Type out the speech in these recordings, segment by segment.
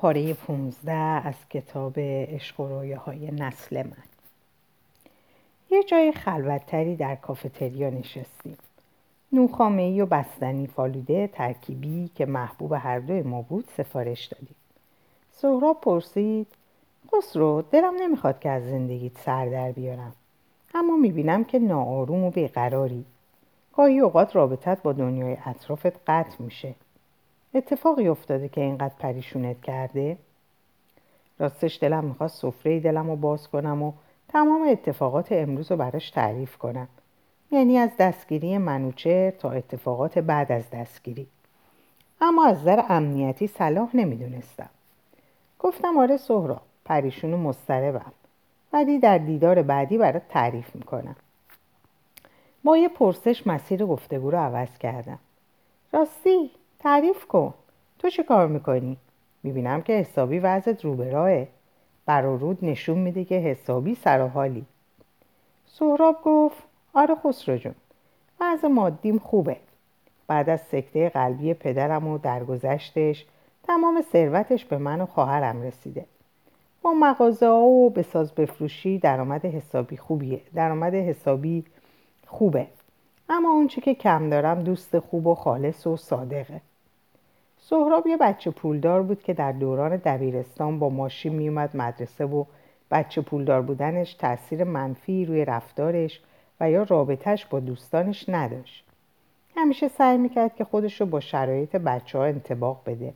پاره 15 از کتاب عشق و های نسل من. یه جای خلوتتری در کافتریا نشستیم. نوخامه ای و بستنی فالوده ترکیبی که محبوب هر دوی ما بود سفارش دادیم. سهراب پرسید خسرو دلم نمی‌خواد که از زندگیت سر در بیارم. اما می‌بینم که ناآروم و بیقراری. گاهی اوقات رابطت با دنیای اطرافت قطع میشه. اتفاقی افتاده که اینقدر پریشونت کرده؟ راستش دلم می‌خواست سفره دلم رو باز کنم و تمام اتفاقات امروز رو براش تعریف کنم. یعنی از دستگیری منوچه تا اتفاقات بعد از دستگیری. اما از نظر امنیتی صلاح نمی‌دونستم. گفتم آره سهرا پریشون و مضطربم. ولی در دیدار بعدی برات تعریف می‌کنم. با یه پرسش مسیر گفتگو رو عوض کردم. راستی تعریف کن. تو چه کار می‌کنی؟ می‌بینم که حسابی وضعت رو به راهه برارود نشون میده که حسابی سر و حالی سهراب گفت آره خسرو جون. وضع مادیم خوبه. بعد از سکته قلبی پدرم و درگذشتش تمام ثروتش به من و خواهرم رسیده. با مغازه و بساز بفروشی درآمد حسابی خوبیه. درآمد حسابی خوبه. اما اونچه که کم دارم دوست خوب و خالص و صادقه. سهراب یه بچه پولدار بود که در دوران دبیرستان با ماشین میومد مدرسه و بچه پولدار بودنش تاثیر منفی روی رفتارش و یا رابطهش با دوستانش نداشت. همیشه سعی می‌کرد که خودش رو با شرایط بچه ها انتباق بده.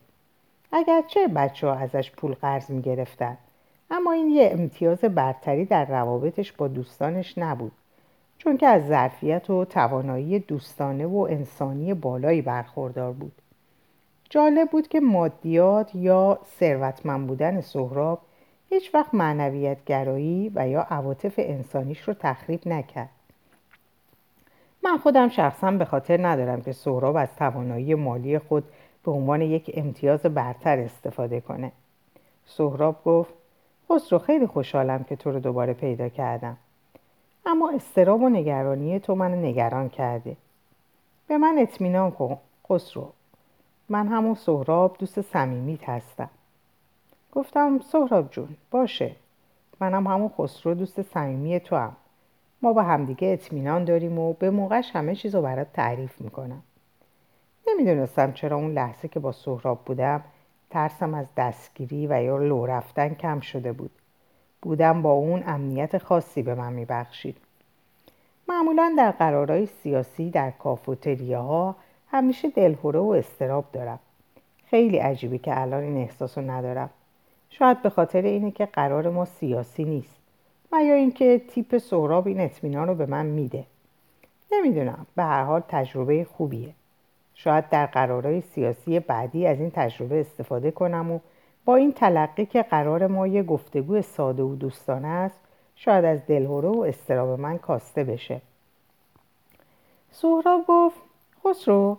اگرچه بچه ها ازش پول قرض می‌گرفتن اما این یه امتیاز برتری در روابطش با دوستانش نبود چون که از ظرفیت و توانایی دوستانه و انسانی بالایی برخوردار بود. جالب بود که مادیات یا ثروتمند بودن سهراب هیچ وقت معنویت گرایی و یا عواطف انسانیش رو تخریب نکرد. من خودم شخصا به خاطر ندارم که سهراب از توانایی مالی خود به عنوان یک امتیاز برتر استفاده کنه. سهراب گفت خسرو خیلی خوشحالم که تو رو دوباره پیدا کردم. اما استراب و نگرانی تو منو نگران کرده. به من اطمینان کن خسرو. من همون سهراب دوست صمیمیت هستم. گفتم سهراب جون باشه. منم همون خسرو دوست صمیمی تو هم. ما با همدیگه اطمینان داریم و به موقعش همه چیز رو برات تعریف می‌کنم. نمی‌دونستم چرا اون لحظه که با سهراب بودم ترسم از دستگیری و یا لو رفتن کم شده بود. بودم با اون امنیت خاصی به من میبخشید. معمولا در قرارهای سیاسی در کافتریاها همیشه دلهوره و استراب دارم. خیلی عجیبه که الان این احساس ندارم. شاید به خاطر اینه که قرار ما سیاسی نیست. و یا اینکه تیپ سهراب این اطمینان رو به من میده. نمی‌دونم. به هر حال تجربه خوبیه. شاید در قرارهای سیاسی بعدی از این تجربه استفاده کنم و با این تلقی که قرار ما یه گفتگو ساده و دوستانه است شاید از دلهوره و استراب من کاسته بشه. سهراب گفت خسرو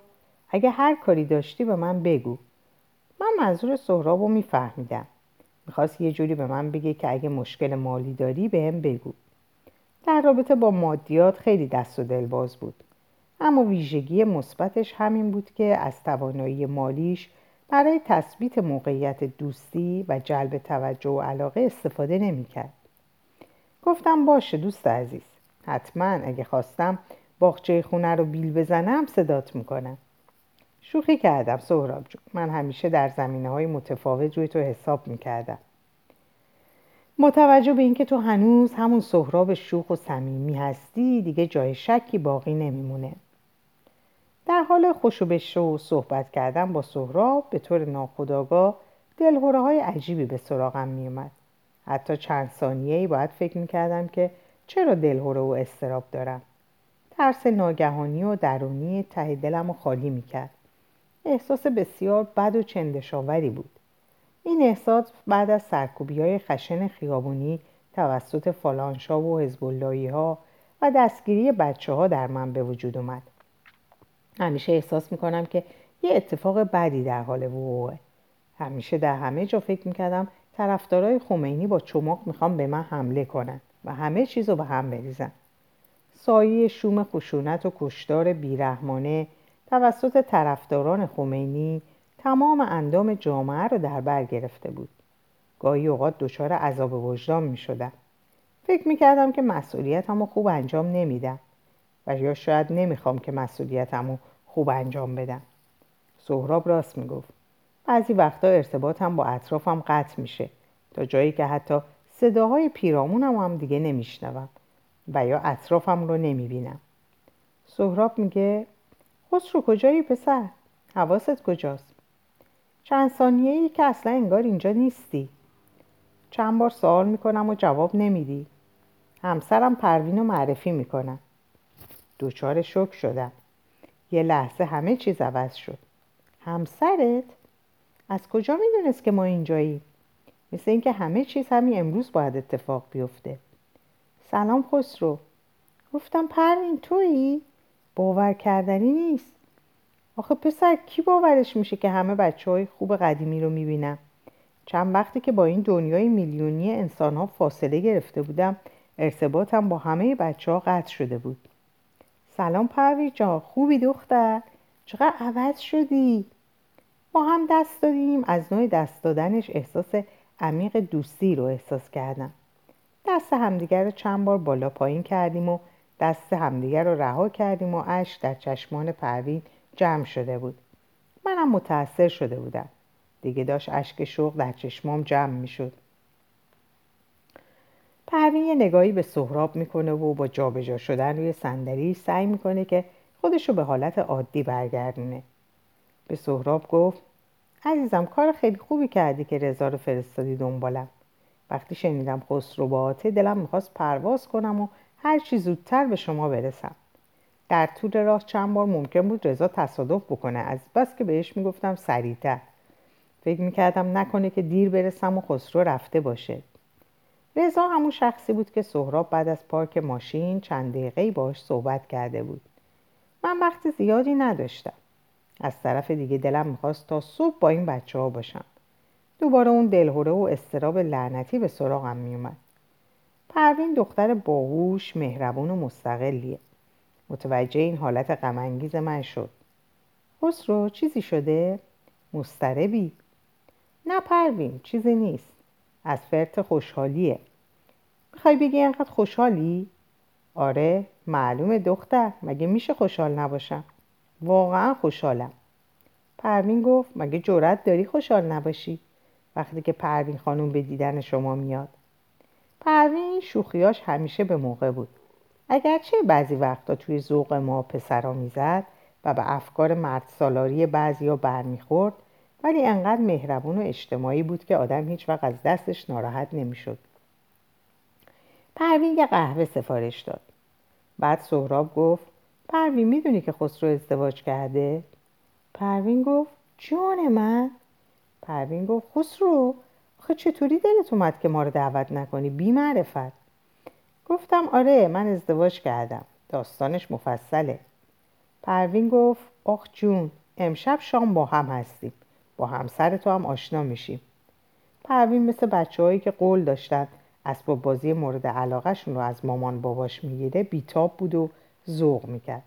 اگه هر کاری داشتی به من بگو. من منظور سهراب رو میفهمیدم. می‌خواست یه جوری به من بگه که اگه مشکل مالی داری به هم بگو. در رابطه با مادیات خیلی دست و دل باز بود. اما ویژگی مثبتش همین بود که از توانایی مالیش برای تثبیت موقعیت دوستی و جلب توجه و علاقه استفاده نمی‌کرد. گفتم باشه دوست عزیز حتما اگه خواستم باغچه خونه رو بیل بزنم صدات می‌کنم. شوخی کردم سهراب جون. من همیشه در زمینه های متفاوت روی تو حساب می‌کردم. با توجه به اینکه تو هنوز همون سهراب شوخ و صمیمی هستی دیگه جای شکی باقی نمیمونه. در حال خوشو و صحبت کردن با سهراب به طور ناخودآگاه دلهوره های عجیبی به سراغم میومد حتی چند ثانیه باید فکر می‌کردم که چرا دلهوره و استراب دارم. ترس ناگهانی و درونی ته دلم و خالی می‌کرد. احساس بسیار بد و چندشاوری بود. این احساس بعد از سرکوبی های خشن خیابونی توسط فالانشا و حزباللهی ها و دستگیری بچه ها در من به وجود اومد. همیشه احساس می‌کنم که یه اتفاق بدی در حال وقوعه. همیشه در همه جا فکر می‌کردم طرفدارای خمینی با چماق می‌خوام به من حمله کنن و همه چیز رو به هم بریزن. سایه شوم خشونت و کشدار بیرحمانه توسط طرفداران خمینی تمام اندام جامعه رو در بر گرفته بود. گاهی اوقات دچار عذاب وجدان می. فکر می کردم که مسئولیتم خوب انجام نمیدم و یا شاید نمی‌خوام که مسئولیتم خوب انجام بدم. سهراب راست می‌گفت. بعضی وقتا ارتباطم با اطرافم قطع میشه. تا جایی که حتی صداهای پیرامونم هم دیگه نمیشنوم. و یا اطرافم رو نمی‌بینم سهراب میگه خسرو کجایی پسر؟ حواست کجاست؟ چند ثانیه ای که اصلا انگار اینجا نیستی چند بار سوال می‌کنم و جواب نمیدی همسرم پروین رو معرفی می‌کنم دوچار شک شدم یه لحظه همه چیز عوض شد همسرت؟ از کجا می‌دونست که ما اینجاییم؟ مثل اینکه همه چیز همین امروز باید اتفاق بیفته سلام خسرو. گفتم پروین تویی؟ باور کردنی نیست. آخه پسر کی باورش میشه که همه بچه های خوب قدیمی رو می‌بینم چند وقتی که با این دنیای میلیونی انسان ها فاصله گرفته بودم ارتباطم با همه بچه ها قطع شده بود. سلام پروی جان خوبی دختر؟ چقدر عوض شدی؟ ما هم دست دادیم. از نوع دست دادنش احساس عمیق دوستی رو احساس کردم. دست همدیگر رو چند بار بالا پایین کردیم و دست همدیگر رو رها کردیم و اش در چشمان پروین جمع شده بود. منم متأثر شده بودم. دیگه داشت اشک شوق در چشمام جمع می‌شد. پروین یه نگاهی به سهراب می‌کنه و با جابجا شدن روی صندلی سعی می‌کنه که خودشو به حالت عادی برگردونه. به سهراب گفت عزیزم کار خیلی خوبی کردی که رضا رو فرستادی دنبالم. وقتی شنیدم خسرو باته دلم می‌خواست پرواز کنم و هر چی زودتر به شما برسم. در طول راه چند بار ممکن بود رضا تصادف بکنه. از بس که بهش می‌گفتم سریعتر. فکر می‌کردم نکنه که دیر برسم و خسرو رفته باشه. رضا همون شخصی بود که سهراب بعد از پارک ماشین چند دقیقه باش صحبت کرده بود. من وقت زیادی نداشتم. از طرف دیگه دلم می‌خواست تا صبح با این بچه ها باشم. دوباره اون دلهوره و استراب لعنتی به سراغم میومد پروین دختر باهوش مهربون و مستقلیه. متوجه این حالت غمانگیز من شد. خسرو چیزی شده؟ مستربی نه پروین چیزی نیست. از فرت خوشحالیه. می‌خوای بگی انقدر خوشحالی؟ آره معلومه دختر. مگه میشه خوشحال نباشم؟ واقعا خوشحالم. پروین گفت مگه جرأت داری خوشحال نباشی؟ وقتی که پروین خانم به دیدن شما میاد. پروین شوخیاش همیشه به موقع بود. اگرچه بعضی وقتا توی ذوق ما پسرا می‌زد و به افکار مرد سالاری بعضیا برمیخورد ولی انقدر مهربون و اجتماعی بود که آدم هیچ وقت از دستش ناراحت نمی‌شد. پروین یه قهوه سفارش داد. بعد سهراب گفت پروین می‌دونی که خسرو ازدواج کرده؟ پروین گفت جان من. پروین گفت خسرو آخه چطوری دلت اومد که ما رو دعوت نکنی؟ بی معرفت. گفتم آره من ازدواج کردم. داستانش مفصله. پروین گفت آخ جون امشب شام با هم هستیم. با همسر تو هم آشنا میشیم. پروین مثل بچه هایی که قول داشتن اسباب بازی مورد علاقهشون رو از مامان باباش می‌گیره بیتاب بود و ذوق می‌کرد.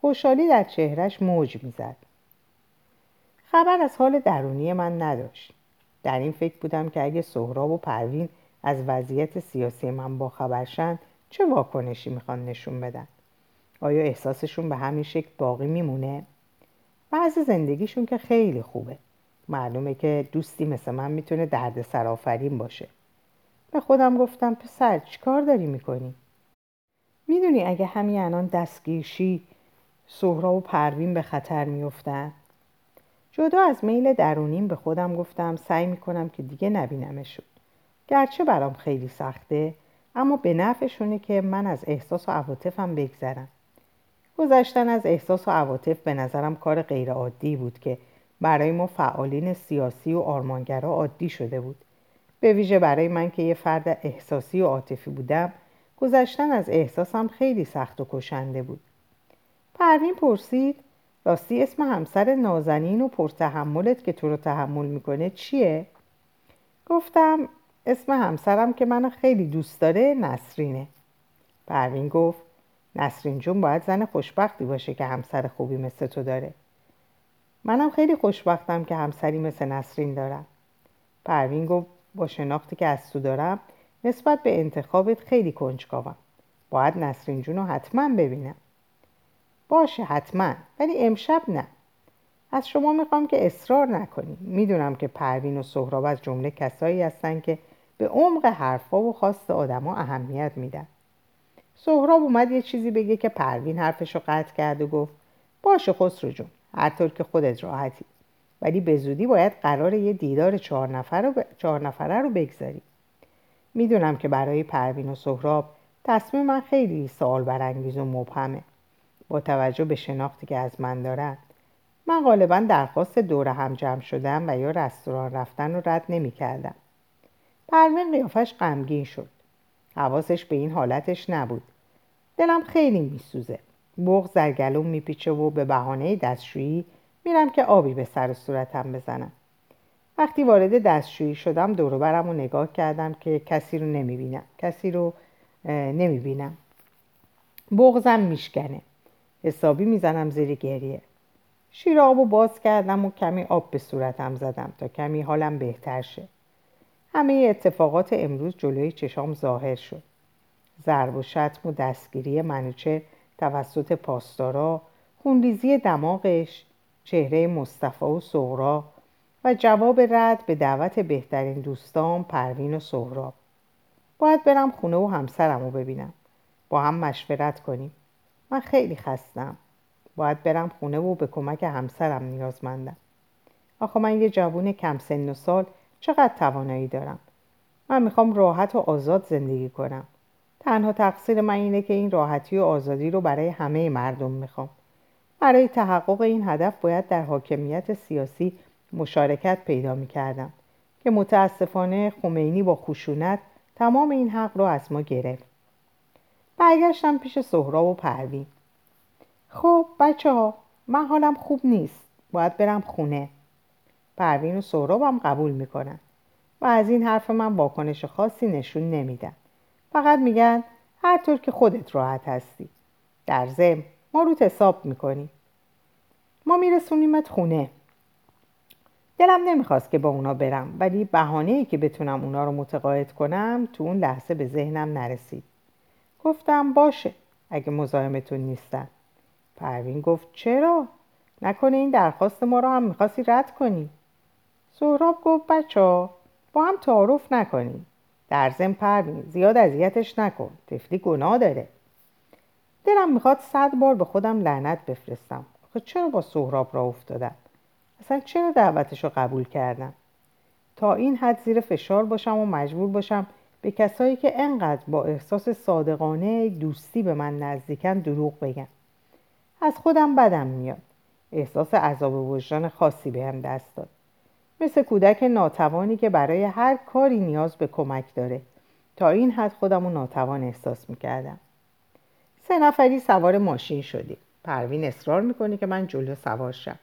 خوشحالی در چهرش موج می‌زد. خبر از حال درونی من نداشت. در این فکر بودم که اگه سهراب و پروین از وضعیت سیاسی من با خبرشن چه واکنشی می‌خوان نشون بدن؟ آیا احساسشون به همین شکل باقی میمونه؟ بعض زندگیشون که خیلی خوبه. معلومه که دوستی مثل من می‌تونه درد سرافرین باشه. به خودم گفتم پسر چیکار داری می‌کنی؟ می‌دونی اگه همین الان دستگیرشی سهرا و پروین به خطر میفتن جدا از میل درونیم به خودم گفتم سعی می‌کنم که دیگه نبینمشون گرچه برام خیلی سخته اما به نفعشونه که من از احساس و عواطفم بگذرم. گذشتن از احساس و عواطف به نظرم کار غیرعادی بود که برای ما فعالین سیاسی و آرمانگرا عادی شده بود. به ویژه برای من که یه فرد احساسی و عاطفی بودم گذشتن از احساسم خیلی سخت و کشنده بود. پروین پرسید راستی اسم همسر نازنین و پرتحملت که تو رو تحمل می‌کنه چیه؟ گفتم اسم همسرم که منو خیلی دوست داره نسرینه. پروین گفت نسرین جون باید زن خوشبختی باشه که همسر خوبی مثل تو داره. منم خیلی خوشبختم که همسری مثل نسرین دارم. پروین گفت با شناختی که از تو دارم نسبت به انتخابت خیلی کنجکاوم. باید نسرین جون رو حتما ببینم. باشه حتما. ولی امشب نه. از شما می‌خوام که اصرار نکنی می‌دونم که پروین و سهراب از جمله کسایی هستن که به عمق حرفا و خواست آدما اهمیت میدن. سهراب اومد یه چیزی بگه که پروین حرفش رو قطع کرد و گفت باشه خسرو جون هر طور که خودت راحتی. ولی به زودی باید قرار یه دیدار چهار, نفر رو ب... چهار نفره رو بگذاری. می‌دونم که برای پروین و سهراب تصمیم من خیلی سوال برانگیز و مبهمه. با توجه به شناختی که از من دارن من غالبا درخواست دور هم جمع شدن و یا رستوران رفتن رو رد نمی کردم. پروین قیافش غمگین شد. حواسش به این حالتش نبود. دلم خیلی میسوزه. بغز در گلوم میپیچه و به بهانه دستشویی میرم که آبی به سر و صورتم بزنم. وقتی وارد دستشویی شدم دوروبرم رو نگاه کردم که کسی رو نمی‌بینم. کسی رو نمی‌بینم. بغزم میشکنه. حسابی می‌زنم زیر گریه. شیر آب و باز کردم و کمی آب به صورتم زدم تا کمی حالم بهتر شه. همه اتفاقات امروز جلوی چشام ظاهر شد. ضرب و شتم و دستگیری منوچه توسط پاسدارا، خونریزی دماغش، چهره مصطفی و سغرا و جواب رد به دعوت بهترین دوستان پروین و سهراب. باید برم خونه و همسرم رو ببینم. با هم مشورت کنیم. من خیلی خستم. باید برم خونه و به کمک همسرم نیازمندم آخه من یه جوون کم سن و سال چقدر توانایی دارم؟ من می‌خوام راحت و آزاد زندگی کنم. تنها تقصیر من اینه که این راحتی و آزادی رو برای همه مردم می‌خوام. برای تحقق این هدف باید در حاکمیت سیاسی مشارکت پیدا می‌کردم که متاسفانه خمینی با خشونت تمام این حق رو از ما گرفت. برگشتم پیش سهراب و پروین. خب بچه ها من حالم خوب نیست. باید برم خونه. پروین و سهرابم قبول می‌کنن. و از این حرف من واکنش خاصی نشون نمیدن. فقط میگن هر طور که خودت راحت هستی. در ضمن ما رو حساب می‌کنیم. ما میرسونیمت خونه. دلم نمی‌خواست که با اونا برم ولی بهانه ای که بتونم اونا رو متقاعد کنم تو اون لحظه به ذهنم نرسید. گفتم باشه اگه مزاحمتون نیستن. پروین گفت چرا؟ نکنه این درخواست ما رو هم می‌خواستی رد کنی؟ سهراب گفت بچه ها با هم تعارف نکنیم در زم پروین زیاد اذیتش نکن تفلی گناه داره. دلم می‌خواد صد بار به خودم لعنت بفرستم. آخه چرا با سهراب را افتادم؟ اصلا چرا دعوتش رو قبول کردم؟ تا این حد زیر فشار باشم و مجبور باشم به کسایی که انقدر با احساس صادقانه دوستی به من نزدیکن دروغ بگم. از خودم بدم میاد. احساس عذاب وجدان خاصی بهم دست داد. مثل کودک ناتوانی که برای هر کاری نیاز به کمک داره. تا این حد خودم رو ناتوان احساس می‌کردم. سه نفری سوار ماشین شدیم. پروین اصرار می‌کنه که من جلو سوار شم.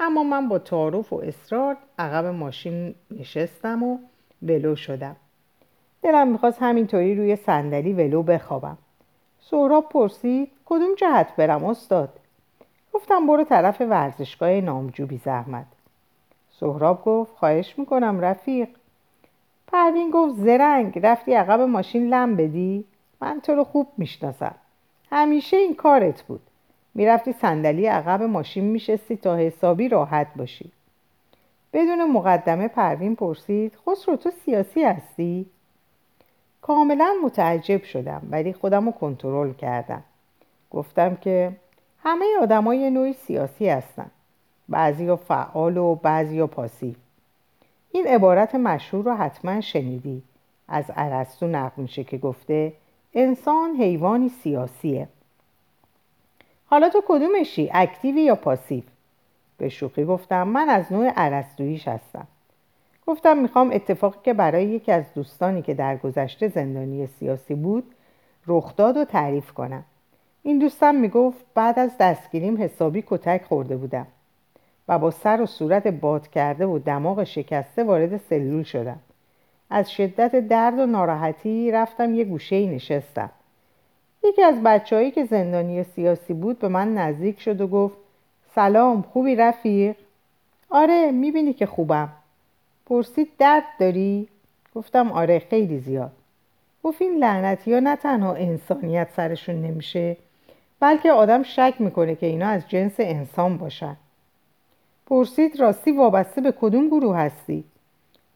اما من با تعارف و اصرار عقب ماشین نشستم و ولو شدم. دلم می‌خواست همینطوری روی صندلی ولو بخوابم. سهراب پرسید کدوم جهت برم استاد؟ گفتم برو طرف ورزشگاه نامجو بی زحمت. سهراب گفت خواهش می‌کنم رفیق. پروین گفت زرنگ رفتی عقب ماشین لم بدی؟ من تو رو خوب می‌شناسم. همیشه این کارت بود. می‌رفتی صندلی عقب ماشین میشستی تا حسابی راحت باشی. بدون مقدمه پروین پرسید خسرو تو سیاسی هستی؟ کاملا متعجب شدم ولی خودم رو کنترل کردم. گفتم که همه آدمای نوعی سیاسی هستن. بعضی فعال و بعضی ها پاسیو. این عبارت مشهور رو حتما شنیدی. از عرستو نقل میشه که گفته انسان حیوانی سیاسیه. حالا تو کدومشی اکتیوی یا پاسیو؟ به شوخی گفتم من از نوع عرستویش هستم. گفتم می‌خوام اتفاقی که برای یکی از دوستانی که در گذشته زندانی سیاسی بود رخ داد و تعریف کنم. این دوستم می‌گفت بعد از دستگیریم حسابی کتک خورده بودم و با سر و صورت باد کرده و دماغ شکسته وارد سلول شدم. از شدت درد و ناراحتی رفتم یه گوشه نشستم. یکی از بچههایی که زندانی سیاسی بود به من نزدیک شد و گفت سلام خوبی رفیق؟ آره می‌بینی که خوبم. پرسید درد داری؟ گفتم آره خیلی زیاد گفت این لعنتی ها نه تنها انسانیت سرشون نمیشه بلکه آدم شک می‌کنه که اینا از جنس انسان باشن پرسید راستی وابسته به کدوم گروه هستی؟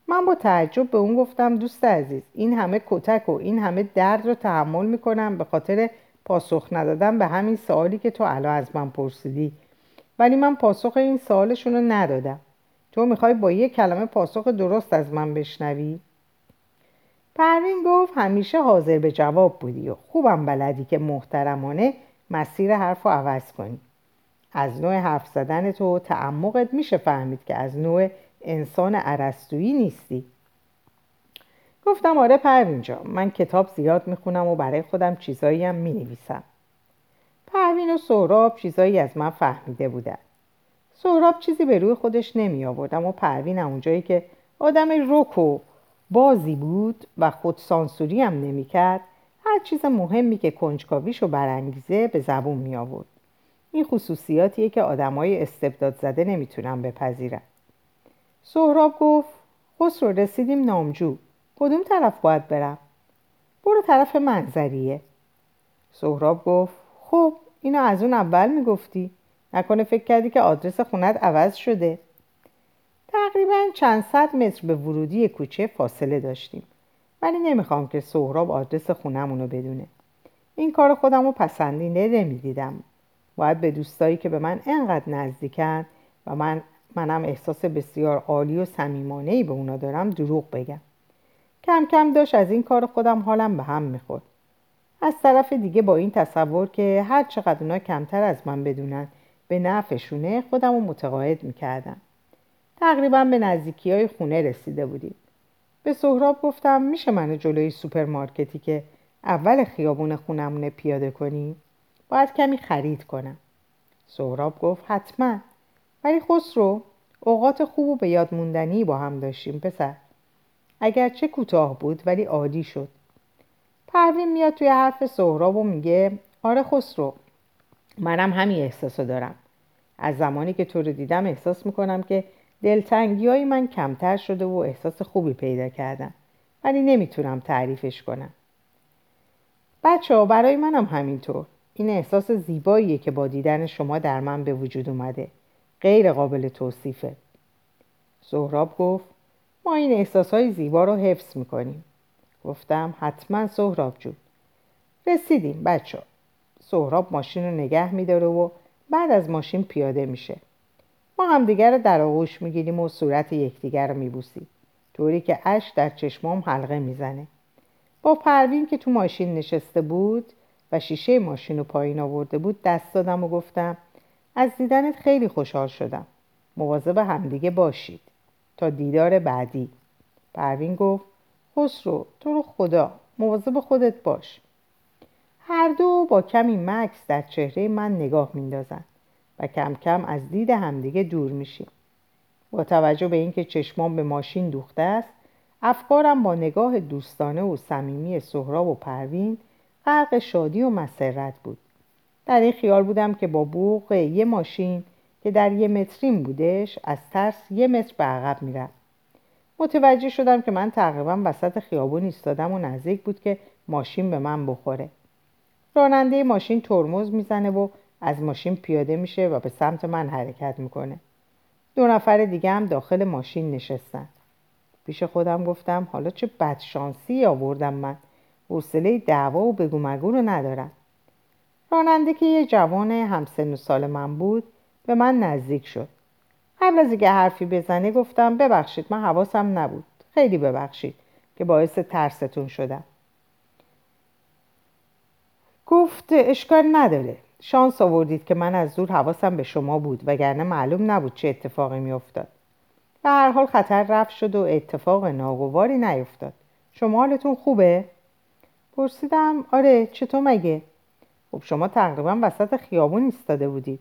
من با تعجب به اون گفتم دوست عزیز این همه کتک و این همه درد رو تحمل می‌کنم به خاطر پاسخ ندادن به همین سوالی که تو الان از من پرسیدی ولی من پاسخ این سوالشون رو ندادم تو می‌خوای با یه کلمه پاسخ درست از من بشنوی؟ پروین گفت همیشه حاضر به جواب بودی و خوبم بلدی که محترمانه مسیر حرف رو عوض کنی. از نوع حرف زدن تو تعمقت میشه فهمید که از نوع انسان عرستویی نیستی. گفتم آره پروین جان من کتاب زیاد می‌خونم و برای خودم چیزایی هم می‌نویسم. پروین و سهراب چیزایی از من فهمیده بودن. سهراب چیزی به روی خودش نمی آوردم و پروین اونجایی که آدم رک و بازی بود و خود سانسوری هم نمی کرد هر چیز مهمی که کنجکاویشو برانگیزه به زبون می آورد این خصوصیاتیه که آدمای استبداد زده نمی‌تونن بپذیرن. سهراب گفت خسرو رسیدیم نامجو. کدوم طرف باید برم؟ برو طرف منظریه. سهراب گفت خب اینو از اون اول می‌گفتی؟ نکنه فکر کردی که آدرس خونت عوض شده. تقریبا چند صد متر به ورودی کوچه فاصله داشتیم. ولی نمی‌خوام که سهراب آدرس خونمونو بدونه. این کار خودم رو پسندینده نمی‌دیدم. باید به دوستایی که به من انقدر نزدیکن و من منم احساس بسیار عالی و صمیمانه به اونا دارم دروغ بگم. کم کم داشت از این کار خودم حالم به هم می‌خورد. از طرف دیگه با این تصور که هر چقدر اونا کمتر از من بدونن به نفعشونه خودم رو متقاعد می‌کردم. تقریبا به نزدیکی های خونه رسیده بودیم. به سهراب گفتم میشه منو جلوی سوپرمارکتی که اول خیابون خونمونه پیاده کنی؟ باید کمی خرید کنم. سهراب گفت حتما. ولی خسرو اوقات خوب و به یاد موندنی با هم داشتیم پسر. اگرچه کوتاه بود ولی عادی شد. پروین میاد توی حرف سهراب و میگه آره خسرو منم همین احساسو دارم. از زمانی که تو رو دیدم احساس می‌کنم که دلتنگی های من کمتر شده و احساس خوبی پیدا کردم ولی نمی‌تونم تعریفش کنم. بچه ها برای منم همینطور. این احساس زیباییه که با دیدن شما در من به وجود اومده. غیر قابل توصیفه. سهراب گفت ما این احساس های زیبا رو حفظ می‌کنیم. گفتم حتما سهراب جون. رسیدیم بچه سهراب ماشین رو نگه میداره و بعد از ماشین پیاده میشه. ما همدیگر رو در آغوش می‌گیریم و صورت یکدیگر رو میبوسیم. طوری که اش در چشمام حلقه می‌زنه. با پروین که تو ماشین نشسته بود و شیشه ماشین رو پایین آورده بود دست دادم و گفتم از دیدنت خیلی خوشحال شدم. مواظب همدیگه باشید. تا دیدار بعدی. پروین گفت خسرو تو رو خدا. مواظب خودت باش. هر دو با کمی مکس در چهره من نگاه میندازن و کم کم از دید همدیگه دور میشیم. با توجه به اینکه چشمام به ماشین دوخته است افکارم با نگاه دوستانه و صمیمی سهراب و پروین غرق شادی و مسرت بود. در این خیال بودم که با بوق یه ماشین که در یه مترین بودش از ترس یه متر به عقب می‌رفت. متوجه شدم که من تقریبا وسط خیابون ایستادم و نزدیک بود که ماشین به من بخوره. راننده ماشین ترمز می‌زنه و از ماشین پیاده میشه و به سمت من حرکت می‌کنه. دو نفر دیگه هم داخل ماشین نشستن. پیش خودم گفتم حالا چه بدشانسی آوردم من. حوصله دعوا و بگو مگو رو ندارم. راننده که یه جوان همسن و سال من بود به من نزدیک شد. قبل از اینکه حرفی بزنه گفتم ببخشید من حواسم نبود. خیلی ببخشید که باعث ترستون شدم. گفت اشکال نداره. شانس آوردید که من از دور حواسم به شما بود وگرنه معلوم نبود چه اتفاقی میافتاد. به هر حال خطر رفت شد و اتفاق ناگواری نیفتاد. شما حالتون خوبه؟ پرسیدم. آره چطور مگه؟ خب شما تقریبا وسط خیابون ایستاده بودید.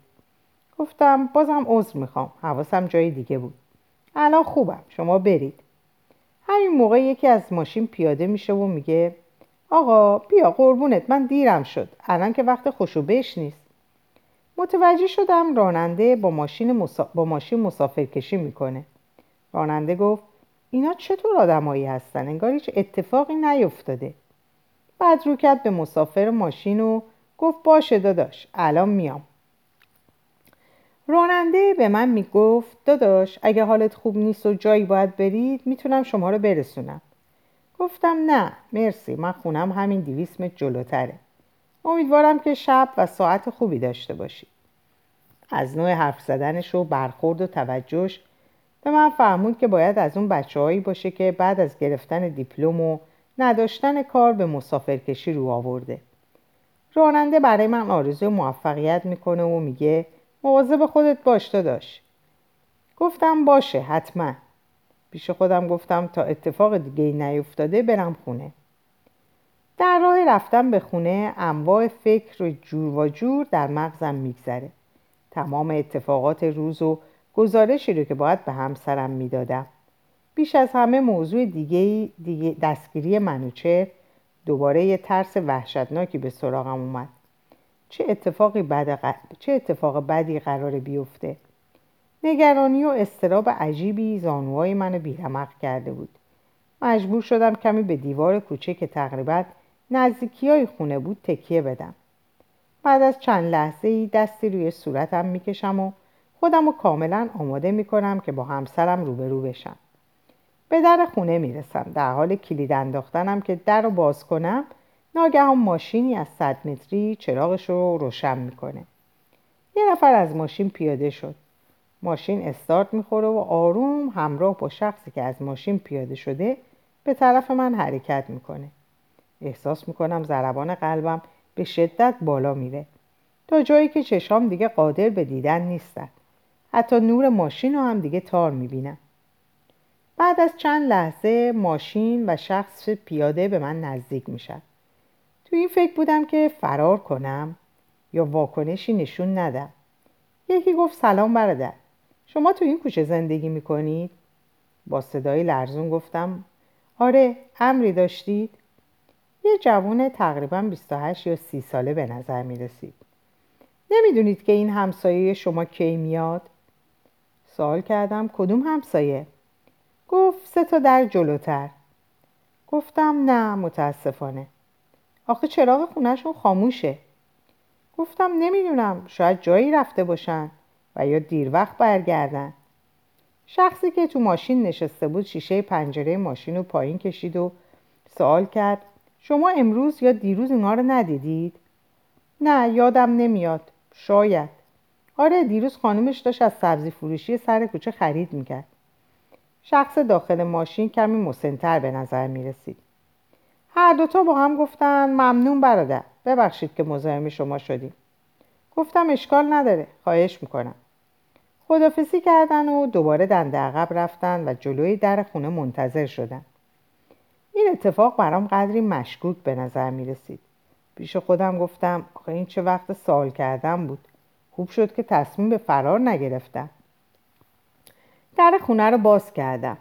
گفتم بازم عذر می‌خوام. حواسم جای دیگه بود. الان خوبم. شما برید. همین موقع یکی از ماشین پیاده میشه و میگه آقا بیا قربونت من دیرم شد. الان که وقت خوشو بش نیست. متوجه شدم راننده با ماشین, با ماشین مسافر کشی می‌کنه. راننده گفت اینا چطور آدمایی هستن؟ انگار هیچ اتفاقی نیفتاده. بعد رو کرد به مسافر ماشین و گفت باشه داداش الان میام. راننده به من می‌گفت داداش اگه حالت خوب نیست و جایی باید برید می‌تونم شما رو برسونم. گفتم نه مرسی من خونم همین دیویس متر جلوتره. امیدوارم که شب و ساعت خوبی داشته باشی. از نوع حرف زدنش و برخورد و توجهش به من فرمود که باید از اون بچه باشه که بعد از گرفتن دیپلم و نداشتن کار به مسافرکشی رو آورده. راننده برای من آرزوی موفقیت می‌کنه و میگه مواظب خودت باش داشت گفتم باشه حتما. پیش خودم گفتم تا اتفاق دیگه نیفتاده برم خونه. در راه رفتم به خونه انواع فکر جور و جور در مغزم میگذره. تمام اتفاقات روز و گزارشی رو که باید به همسرم می‌دادم. بیش از همه موضوع دیگه, دیگه دستگیری منوچه دوباره یه ترس وحشتناکی به سراغم اومد. چه اتفاقی بد چه اتفاق بدی قرار بیفته؟ نگرانی و استراب عجیبی زانوهای منو بیرمق کرده بود. مجبور شدم کمی به دیوار کوچه که تقریبا نزدیکی های خونه بود تکیه بدم. بعد از چند لحظه ای دستی روی صورتم می‌کشم و خودم رو کاملا آماده می‌کنم که با همسرم روبرو بشم. به در خونه می‌رسم. در حال کلید انداختنم که در رو باز کنم ناگهان ماشینی از صد متری چراغش رو روشن می‌کنه. یه نفر از ماشین پیاده شد. ماشین استارت می‌خوره و آروم همراه با شخصی که از ماشین پیاده شده به طرف من حرکت می‌کنه. احساس می‌کنم ضربان قلبم به شدت بالا میره. تا جایی که چشام دیگه قادر به دیدن نیستن. حتی نور ماشین رو هم دیگه تار می‌بینم. بعد از چند لحظه ماشین و شخص پیاده به من نزدیک میشن. تو این فکر بودم که فرار کنم یا واکنشی نشون ندم. یکی گفت سلام برادر. شما تو این کوچه زندگی می‌کنید؟ با صدای لرزون گفتم آره امری داشتید؟ یه جوون تقریبا 28 یا 30 ساله به نظر می‌رسید نمی‌دونید که این همسایه شما کی میاد؟ سوال کردم کدوم همسایه؟ گفت سه تا در جلوتر گفتم نه متاسفانه آخه چراغ خونهشون خاموشه گفتم نمی‌دونم شاید جایی رفته باشن و یا دیر وقت برگردن. شخصی که تو ماشین نشسته بود شیشه پنجره ماشین رو پایین کشید و سوال کرد شما امروز یا دیروز اینا رو ندیدید؟ نه یادم نمیاد. شاید. آره دیروز خانومش داشت از سبزی فروشی سر کوچه خرید می‌کرد. شخص داخل ماشین کمی مسنتر به نظر می‌رسید. هر دوتا با هم گفتن ممنون برادر. ببخشید که مزاحم شما شدیم. گفتم اشکال نداره خواهش می‌کنم. خدافسی کردن و دوباره دنده عقب رفتن و جلوی در خونه منتظر شدن. این اتفاق برام قدری مشکوک به نظر می رسید پیش خودم گفتم آخه این چه وقت سوال کردم بود؟ خوب شد که تصمیم به فرار نگرفتم. در خونه رو باز کردم.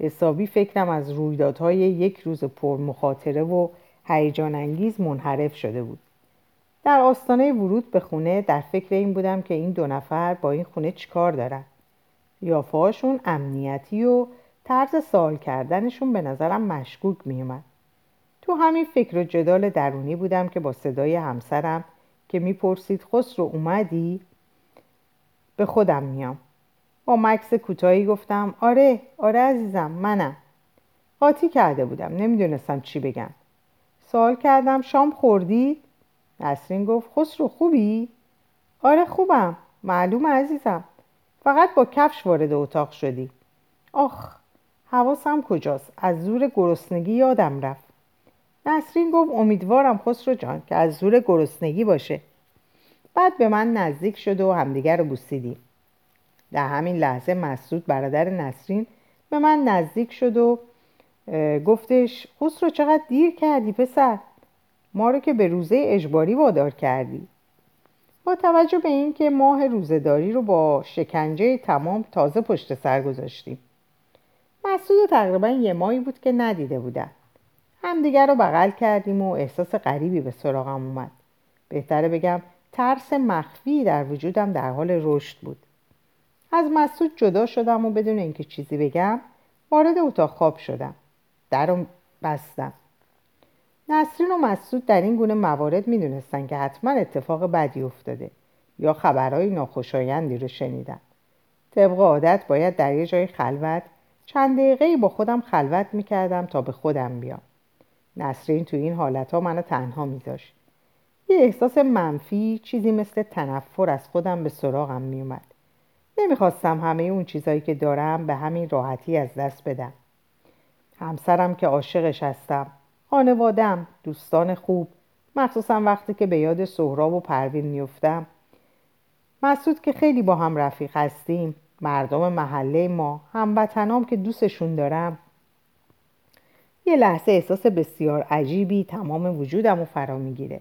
حسابی فکرم از رویدادهای یک روز پر مخاطره و هیجان انگیز منحرف شده بود. در آستانه ورود به خونه در فکر این بودم که این دو نفر با این خونه چیکار دارن. یافهاشون امنیتی و طرز سوال کردنشون به نظرم مشکوک میومد تو همین فکر و جدال درونی بودم که با صدای همسرم که می‌پرسید خسرو اومدی؟ به خودم میام. با مکس کوتاهی گفتم آره آره عزیزم منم. قاطی کرده بودم نمی‌دونستم چی بگم. سوال کردم شام خوردید نسرین گفت خسرو خوبی؟ آره خوبم. معلوم عزیزم. فقط با کفش وارد اتاق شدی. آخ حواسم کجاست؟ از زور گرسنگی یادم رفت. نسرین گفت امیدوارم خسرو جان که از زور گرسنگی باشه. بعد به من نزدیک شد و همدیگر رو بوسیدیم. در همین لحظه مسعود برادر نسرین به من نزدیک شد و گفتش خسرو چقدر دیر کردی پسر؟ ما رو که به روزه اجباری وادار کردی. با توجه به اینکه ماه روزهداری رو با شکنجه تمام تازه پشت سر گذاشتیم. مسعود تقریبا یه ماهی بود که ندیده بودم همدیگر رو بغل کردیم و احساس غریبی به سراغم اومد. بهتره بگم ترس مخفی در وجودم در حال رشد بود. از مسعود جدا شدم و بدون اینکه چیزی بگم وارد اتاق خواب شدم. درم بستم. نسرین و مسعود در این گونه موارد می‌دونستن که حتما اتفاق بدی افتاده یا خبرهای ناخوشایندی رو شنیدم طبق عادت باید در یه جای خلوت چند دقیقه با خودم خلوت می‌کردم تا به خودم بیام. نسرین تو این حالت ها منو تنها میذاشت. یه احساس منفی چیزی مثل تنفر از خودم به سراغم میومد نمی‌خواستم همه اون چیزایی که دارم به همین راحتی از دست بدم. همسرم که عاشقش هستم خانوادم دوستان خوب. مخصوصا وقتی که به یاد سهراب و پروین میفتم مسعود که خیلی با هم رفیق هستیم. مردم محله ما هموطنام که دوستشون دارم. یه لحظه احساس بسیار عجیبی تمام وجودم رو فرا می‌گیره.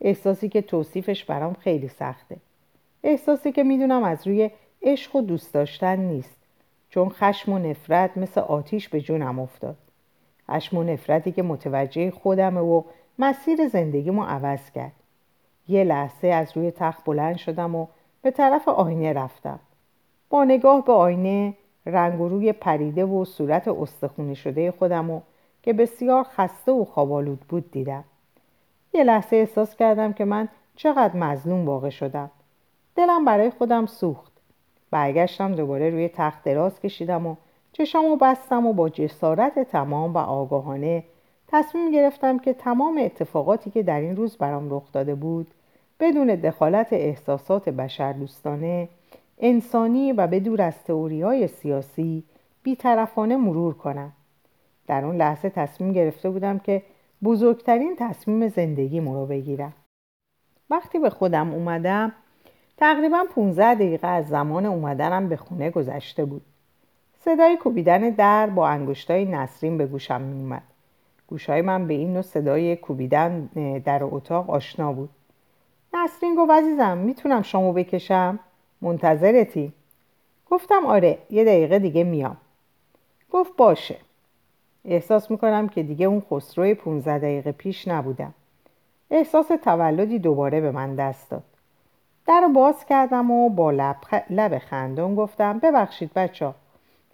احساسی که توصیفش برام خیلی سخته. احساسی که می‌دونم از روی عشق و دوست داشتن نیست. چون خشم و نفرت مثل آتیش به جونم افتاد. خشم و نفرتی که متوجه خودمه و مسیر زندگیمو عوض کرد. یه لحظه از روی تخت بلند شدم و به طرف آینه رفتم. با نگاه به آینه رنگ و روی پریده و صورت استخونی شده خودمو که بسیار خسته و خوابالود بود دیدم. یه لحظه احساس کردم که من چقدر مظلوم واقع شدم. دلم برای خودم سوخت. برگشتم دوباره روی تخت دراز کشیدم و چشامو بستم و با جسارت تمام و آگاهانه تصمیم گرفتم که تمام اتفاقاتی که در این روز برام رخ داده بود بدون دخالت احساسات بشردوستانه انسانی و به دور از تئوری های سیاسی بیطرفانه مرور کنم. در اون لحظه تصمیم گرفته بودم که بزرگترین تصمیم زندگی رو بگیرم. وقتی به خودم اومدم تقریبا 15 دقیقه از زمان اومدنم به خونه گذشته بود. صدای کوبیدن در با انگشتای نسرین به گوشم میومد گوشای من به این نوع صدای کوبیدن در اتاق آشنا بود. نسرین گفت عزیزم می‌تونم شامو بکشم؟ منتظرتی؟ گفتم آره یه دقیقه دیگه میام. گفت باشه. احساس می‌کنم که دیگه اون خسروی 15 دقیقه پیش نبودم. احساس تولدی دوباره به من دست داد. در رو باز کردم و با لب, خ... لب خندون گفتم ببخشید بچه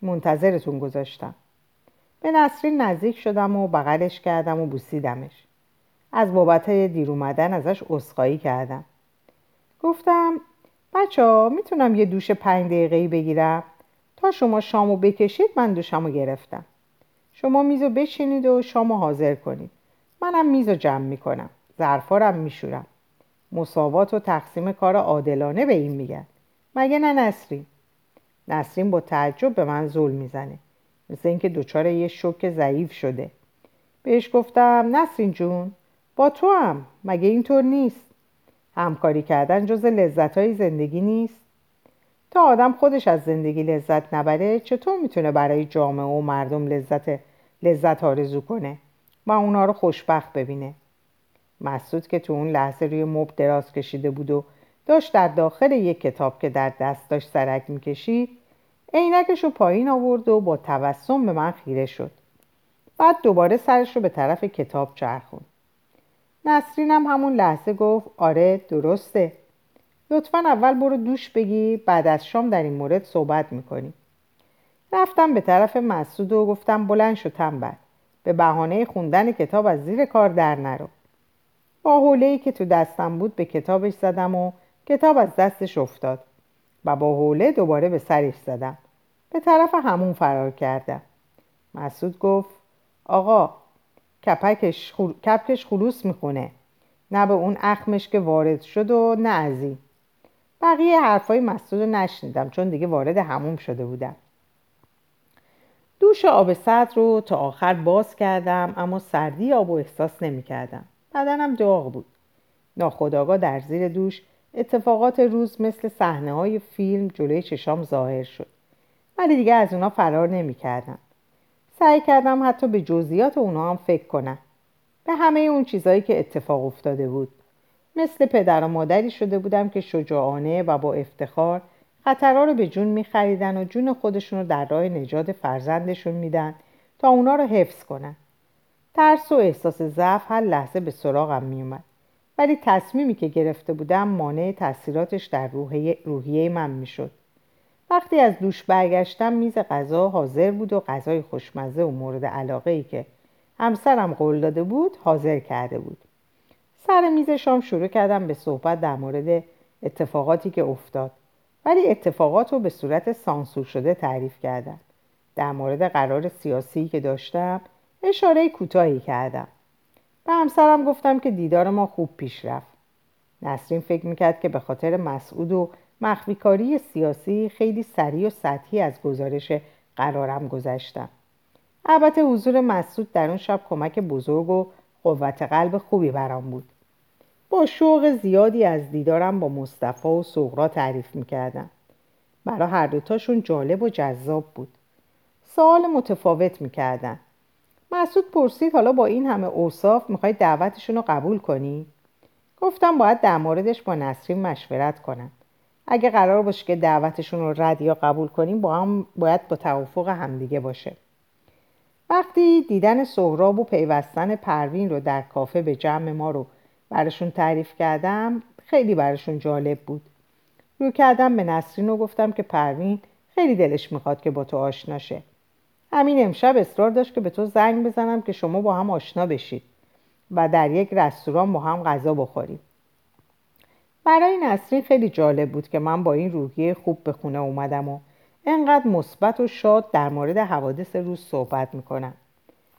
منتظرتون گذاشتم. به نسرین نزدیک شدم و بغلش کردم و بوسیدمش. از بابت دیر اومدن ازش اسخایی کردم. گفتم بچه ها می‌تونم یه دوش پنج دقیقه بگیرم؟ تا شما شامو بکشید من دوشمو گرفتم. شما میزو بشینید و شامو حاضر کنید. منم میزو جمع می‌کنم. ظرفارم میشورم. مساوات و تقسیم کار عادلانه به این میگن. مگه نه نسرین؟ نسرین با تعجب به من زول می‌زنه. مثل اینکه دچار یه شوک ضعیف شده. بهش گفتم نسرین جون با تو هم مگه اینطور نیست؟ همکاری کردن جز لذت های زندگی نیست. تا آدم خودش از زندگی لذت نبره چطور می‌تونه برای جامعه و مردم لذت لذت آرزو کنه و اونا رو خوشبخت ببینه؟ مسعود که تو اون لحظه روی مب دراز کشیده بود و داشت در داخل یک کتاب که در دست داشت سرک می‌کشید عینکش رو پایین آورد و با تبسم به من خیره شد. بعد دوباره سرش رو به طرف کتاب چرخوند. نسرینم همون لحظه گفت آره درسته. لطفا اول برو دوش بگی بعد از شام در این مورد صحبت می‌کنیم. رفتم به طرف مسعود و گفتم بلند شو تنبل. به بهانه خوندن کتاب از زیر کار در نرو. با حوله که تو دستم بود به کتابش زدم و کتاب از دستش افتاد و با حوله دوباره به سرش زدم. به طرف همون فرار کردم. مسعود گفت آقا کپکش, کپکش خلوص می‌خونه. نه به اون اخمش که وارد شد و نه از این. بقیه حرفای مسعود رو نشنیدم چون دیگه وارد هموم شده بودم. دوش آب سرد رو تا آخر باز کردم اما سردی آب و احساس نمی کردم بدنم داغ بود. ناخداغا در زیر دوش اتفاقات روز مثل صحنه های فیلم جلوی چشام ظاهر شد. ولی دیگه از اونا فرار نمی کردم. سعی کردم حتی به جزئیات اونا هم فکر کنم. به همه اون چیزهایی که اتفاق افتاده بود. مثل پدر و مادری شده بودم که شجاعانه و با افتخار خطرها رو به جون میخریدن و جون خودشون رو در راه نجات فرزندشون میدن تا اونا رو حفظ کنن. ترس و احساس ضعف هر لحظه به سراغم میومد ولی تصمیمی که گرفته بودم مانع تاثیراتش در روحیه, من می‌شد. وقتی از دوش برگشتم میز غذا حاضر بود و غذای خوشمزه و مورد علاقه ای که همسرم قول داده بود حاضر کرده بود. سر میز شام شروع کردم به صحبت در مورد اتفاقاتی که افتاد. ولی اتفاقات رو به صورت سانسور شده تعریف کردم. در مورد قرار سیاسی که داشتم اشاره کوتاهی کردم. به همسرم گفتم که دیدار ما خوب پیش رفت. نسرین فکر می‌کرد که به خاطر مسعود و مخفیکاری سیاسی خیلی سریع و سطحی از گزارش قرارم گذشتم. البته حضور مسعود در اون شب کمک بزرگ و قوت قلب خوبی برام بود. با شوق زیادی از دیدارم با مصطفی و سغرا تعریف می‌کردم. برای هر دوتاشون جالب و جذاب بود. سوال متفاوت می‌کردن. مسعود پرسید حالا با این همه اوصاف می‌خوای دعوتشون رو قبول کنی؟ گفتم باید در موردش با نسرین مشورت کنم. اگه قرار باشه که دعوتشون رو رد یا قبول کنیم با هم باید با توافق همدیگه باشه. وقتی دیدن سهراب و پیوستن پروین رو در کافه به جمع ما رو براشون تعریف کردم خیلی براشون جالب بود. رو کردم به نسرین و گفتم که پروین خیلی دلش می‌خواد که با تو آشنا شه. همین امشب اصرار داشت که به تو زنگ بزنم که شما با هم آشنا بشید و در یک رستوران با هم غذا بخوریم. برای نسرین خیلی جالب بود که من با این روحیه خوب به خونه اومدم و انقدر مثبت و شاد در مورد حوادث روز صحبت می‌کنم.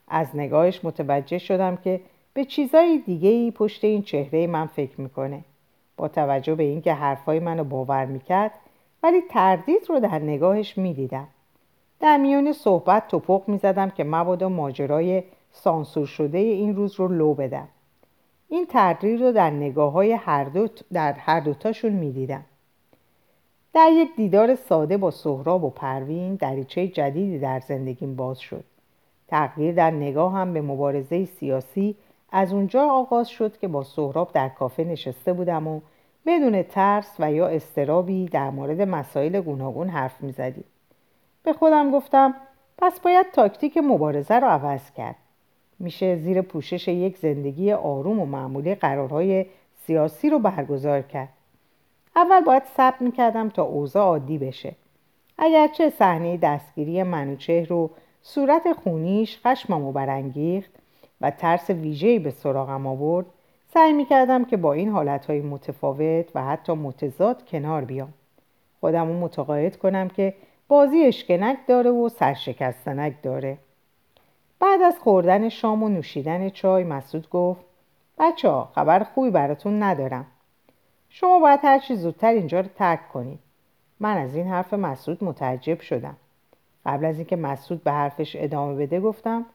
از نگاهش متوجه شدم که به چیزای دیگه ای پشت این چهره من فکر می‌کنه. با توجه به اینکه حرفای منو باور می‌کرد ولی تردید رو در نگاهش می‌دیدم. در میان صحبت توپق می‌زدم که مبادا ماجرای سانسور شده این روز رو لو بدم. این تردید رو در نگاه های هر دو در هر دوتاشون می‌دیدم. در یک دیدار ساده با سهراب و پروین دریچه جدیدی در زندگیم باز شد. تغییر در نگاه هم به مبارزه سیاسی از اونجا آغاز شد که با سهراب در کافه نشسته بودم و بدون ترس و یا استرابی در مورد مسائل گوناگون حرف می‌زدیم. به خودم گفتم پس باید تاکتیک مبارزه رو عوض کرد. میشه زیر پوشش یک زندگی آروم و معمولی قرارهای سیاسی رو برگزار کرد. اول باید صبر می‌کردم تا اوضاع عادی بشه. اگرچه صحنه دستگیری منوچهر رو صورت خونیش خشممو برانگیخت و ترس ویژه‌ای به سراغم آورد سعی می‌کردم که با این حالتهای متفاوت و حتی متضاد کنار بیام. خودم رو متقاعد کنم که بازی اشکنک داره و سرشکستنک داره. بعد از خوردن شام و نوشیدن چای مسعود گفت بچه ها خبر خوبی براتون ندارم. شما باید هر چی زودتر اینجا رو ترک کنید. من از این حرف مسعود متعجب شدم. قبل از اینکه مسعود به حرفش ادامه بده گفتم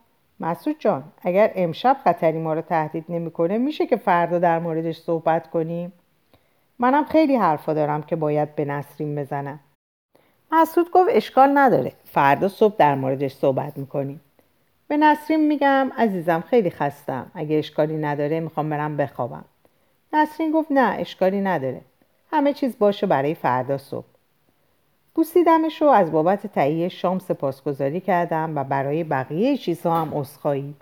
مسعود جان اگر امشب خطری ما رو تهدید نمی‌کنه میشه که فردا در موردش صحبت کنیم؟ منم خیلی حرفا دارم که باید به نسرین بزنم. مسعود گفت اشکال نداره. فردا صبح در موردش صحبت می‌کنیم. به نسرین میگم عزیزم خیلی خستم. اگه اشکالی نداره می‌خوام برم بخوابم. نسرین گفت نه اشکالی نداره. همه چیز باشه برای فردا صبح. بوسیدمش رو از بابت تهیه شام سپاسگزاری کردم و برای بقیه چیزها هم اصخایی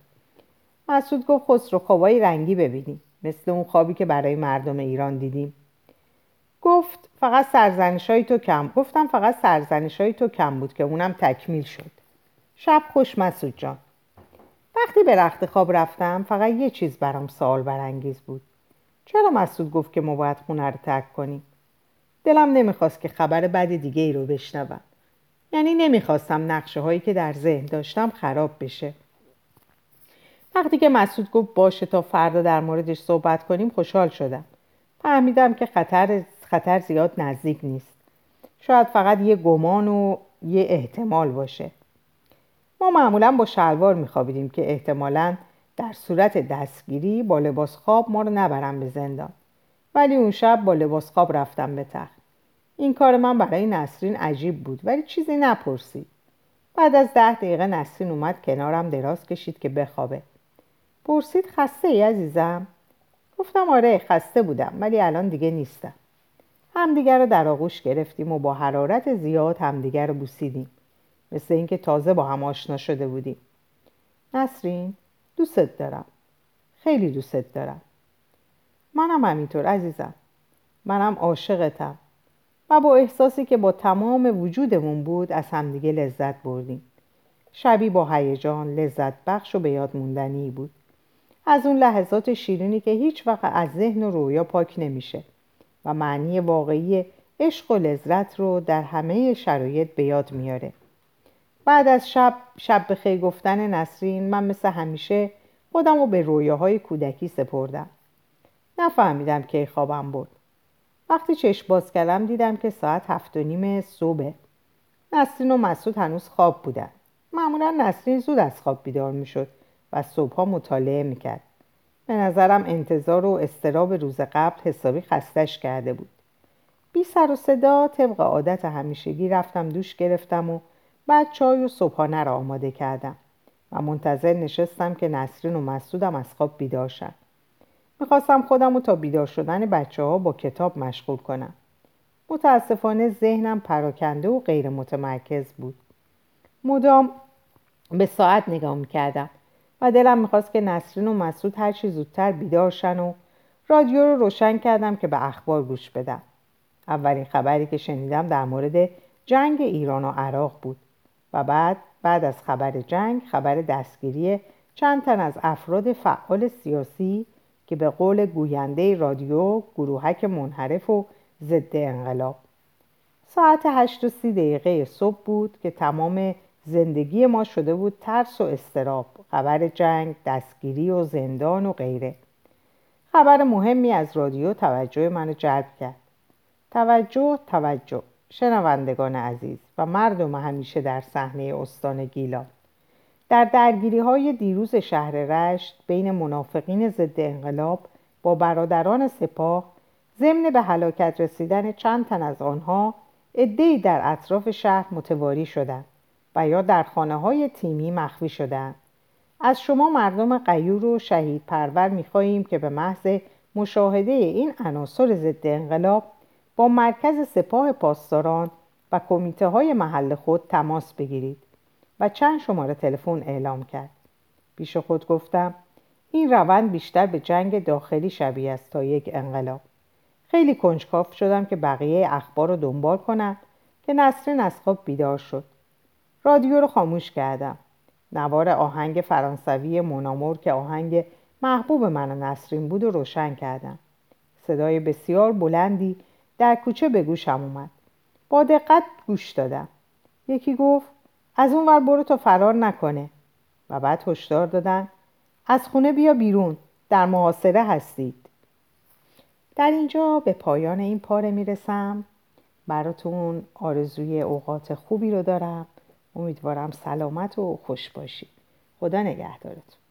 مسعود گفت خسرو خوابای رنگی ببینیم مثل اون خوابی که برای مردم ایران دیدیم. گفت فقط سرزنش های تو کم. گفتم فقط سرزنش های تو کم بود که اونم تکمیل شد. شب خوش مسعود جان. وقتی به رخت خواب رفتم فقط یه چیز برام سوال برانگیز بود. چرا مسعود گفت که ما باید خونه رو ترک کنیم؟ دلم نمی‌خواست که خبر بد دیگه ای رو بشنوم. یعنی نمی‌خواستم نقشه هایی که در ذهن داشتم خراب بشه. وقتی که مسعود گفت باشه تا فردا در موردش صحبت کنیم خوشحال شدم. فهمیدم که خطر, خطر زیاد نزدیک نیست. شاید فقط یه گمان و یه احتمال باشه. ما معمولا با شلوار میخوابیدیم که احتمالا در صورت دستگیری با لباس خواب ما رو نبرم به زندان. ولی اون شب با لباس خواب رفتم به تخت این کار من برای نسرین عجیب بود ولی چیزی نپرسید بعد از ده دقیقه نسرین اومد کنارم دراز کشید که بخوابه. پرسید خسته ای عزیزم؟ گفتم آره خسته بودم ولی الان دیگه نیستم. همدیگر رو در آغوش گرفتیم و با حرارت زیاد همدیگر رو بوسیدیم. مثل اینکه تازه با هم آشنا شده بودیم. نسرین دوستت دارم. خیلی دوستت دارم. منم همینطور عزیزم. منم عاشقتم. و با احساسی که با تمام وجودمون بود از همدیگه لذت بردیم. شبی با هیجان لذت بخش و به یاد موندنی بود. از اون لحظات شیرینی که هیچ وقت از ذهن و رویا پاک نمیشه. و معنی واقعی عشق و لذت رو در همه شرایط به یاد میاره. بعد از شب شب به خیر گفتن نسرین من مثل همیشه خودم رو به رویاهای کودکی سپردم. نفهمیدم کی خوابم بود وقتی چشم باز کردم دیدم که ساعت هفت و نیم صبح نسرین و مسعود هنوز خواب بودن. معمولا نسرین زود از خواب بیدار می‌شد و صبحها مطالعه می‌کرد. به نظرم انتظار و استراب روز قبل حسابی خستش کرده بود. بی سر و صدا طبق عادت همیشگی رفتم دوش گرفتم و بعد چای و صبحانه را آماده کردم و منتظر نشستم که نسرین و مسعودم از خواب بیدار شد می‌خواستم خودم رو تا بیدار شدن بچه ها با کتاب مشغول کنم. متاسفانه ذهنم پراکنده و غیر متمرکز بود. مدام به ساعت نگاه می‌کردم. و دلم می‌خواست که نسرین و مسعود هرچی زودتر بیدار شن و رادیو رو روشن کردم که به اخبار گوش بدم. اولین خبری که شنیدم در مورد جنگ ایران و عراق بود و بعد بعد از خبر جنگ خبر دستگیری چند تن از افراد فعال سیاسی که به قول گوینده رادیو گروهک منحرف و ضد انقلاب. ساعت هشت و سی دقیقه صبح بود که تمام زندگی ما شده بود ترس و استراب خبر جنگ دستگیری و زندان و غیره. خبر مهمی از رادیو توجه منو جلب کرد. توجه توجه. شنوندگان عزیز و مردم همیشه در صحنه استان گیلان. در درگیری های دیروز شهر رشت بین منافقین ضد انقلاب با برادران سپاه ضمن به هلاکت رسیدن چند تن از آنها عدهای در اطراف شهر متواری شدند. و یا در خانه های تیمی مخفی شدند از شما مردم قیور و شهید پرور می‌خواهیم که به محض مشاهده این عناصر ضد انقلاب با مرکز سپاه پاسداران و کمیته های محل خود تماس بگیرید و چند شماره تلفن اعلام کرد. پیش خود گفتم این روند بیشتر به جنگ داخلی شبیه است تا یک انقلاب. خیلی کنجکاف شدم که بقیه اخبار رو دنبال کنم که نسرین از خواب بیدار شد. رادیو رو خاموش کردم. نوار آهنگ فرانسوی مونامور که آهنگ محبوب من نسرین بود و روشن کردم. صدای بسیار بلندی در کوچه به گوشم اومد. با دقت گوش دادم. یکی گفت از اون ور برو تا فرار نکنه. و بعد هشدار دادن از خونه بیا بیرون در محاصره هستید. در اینجا به پایان این پاره می‌رسم. براتون آرزوی اوقات خوبی رو دارم. امیدوارم سلامت و خوش باشید. خدا نگهدارتون.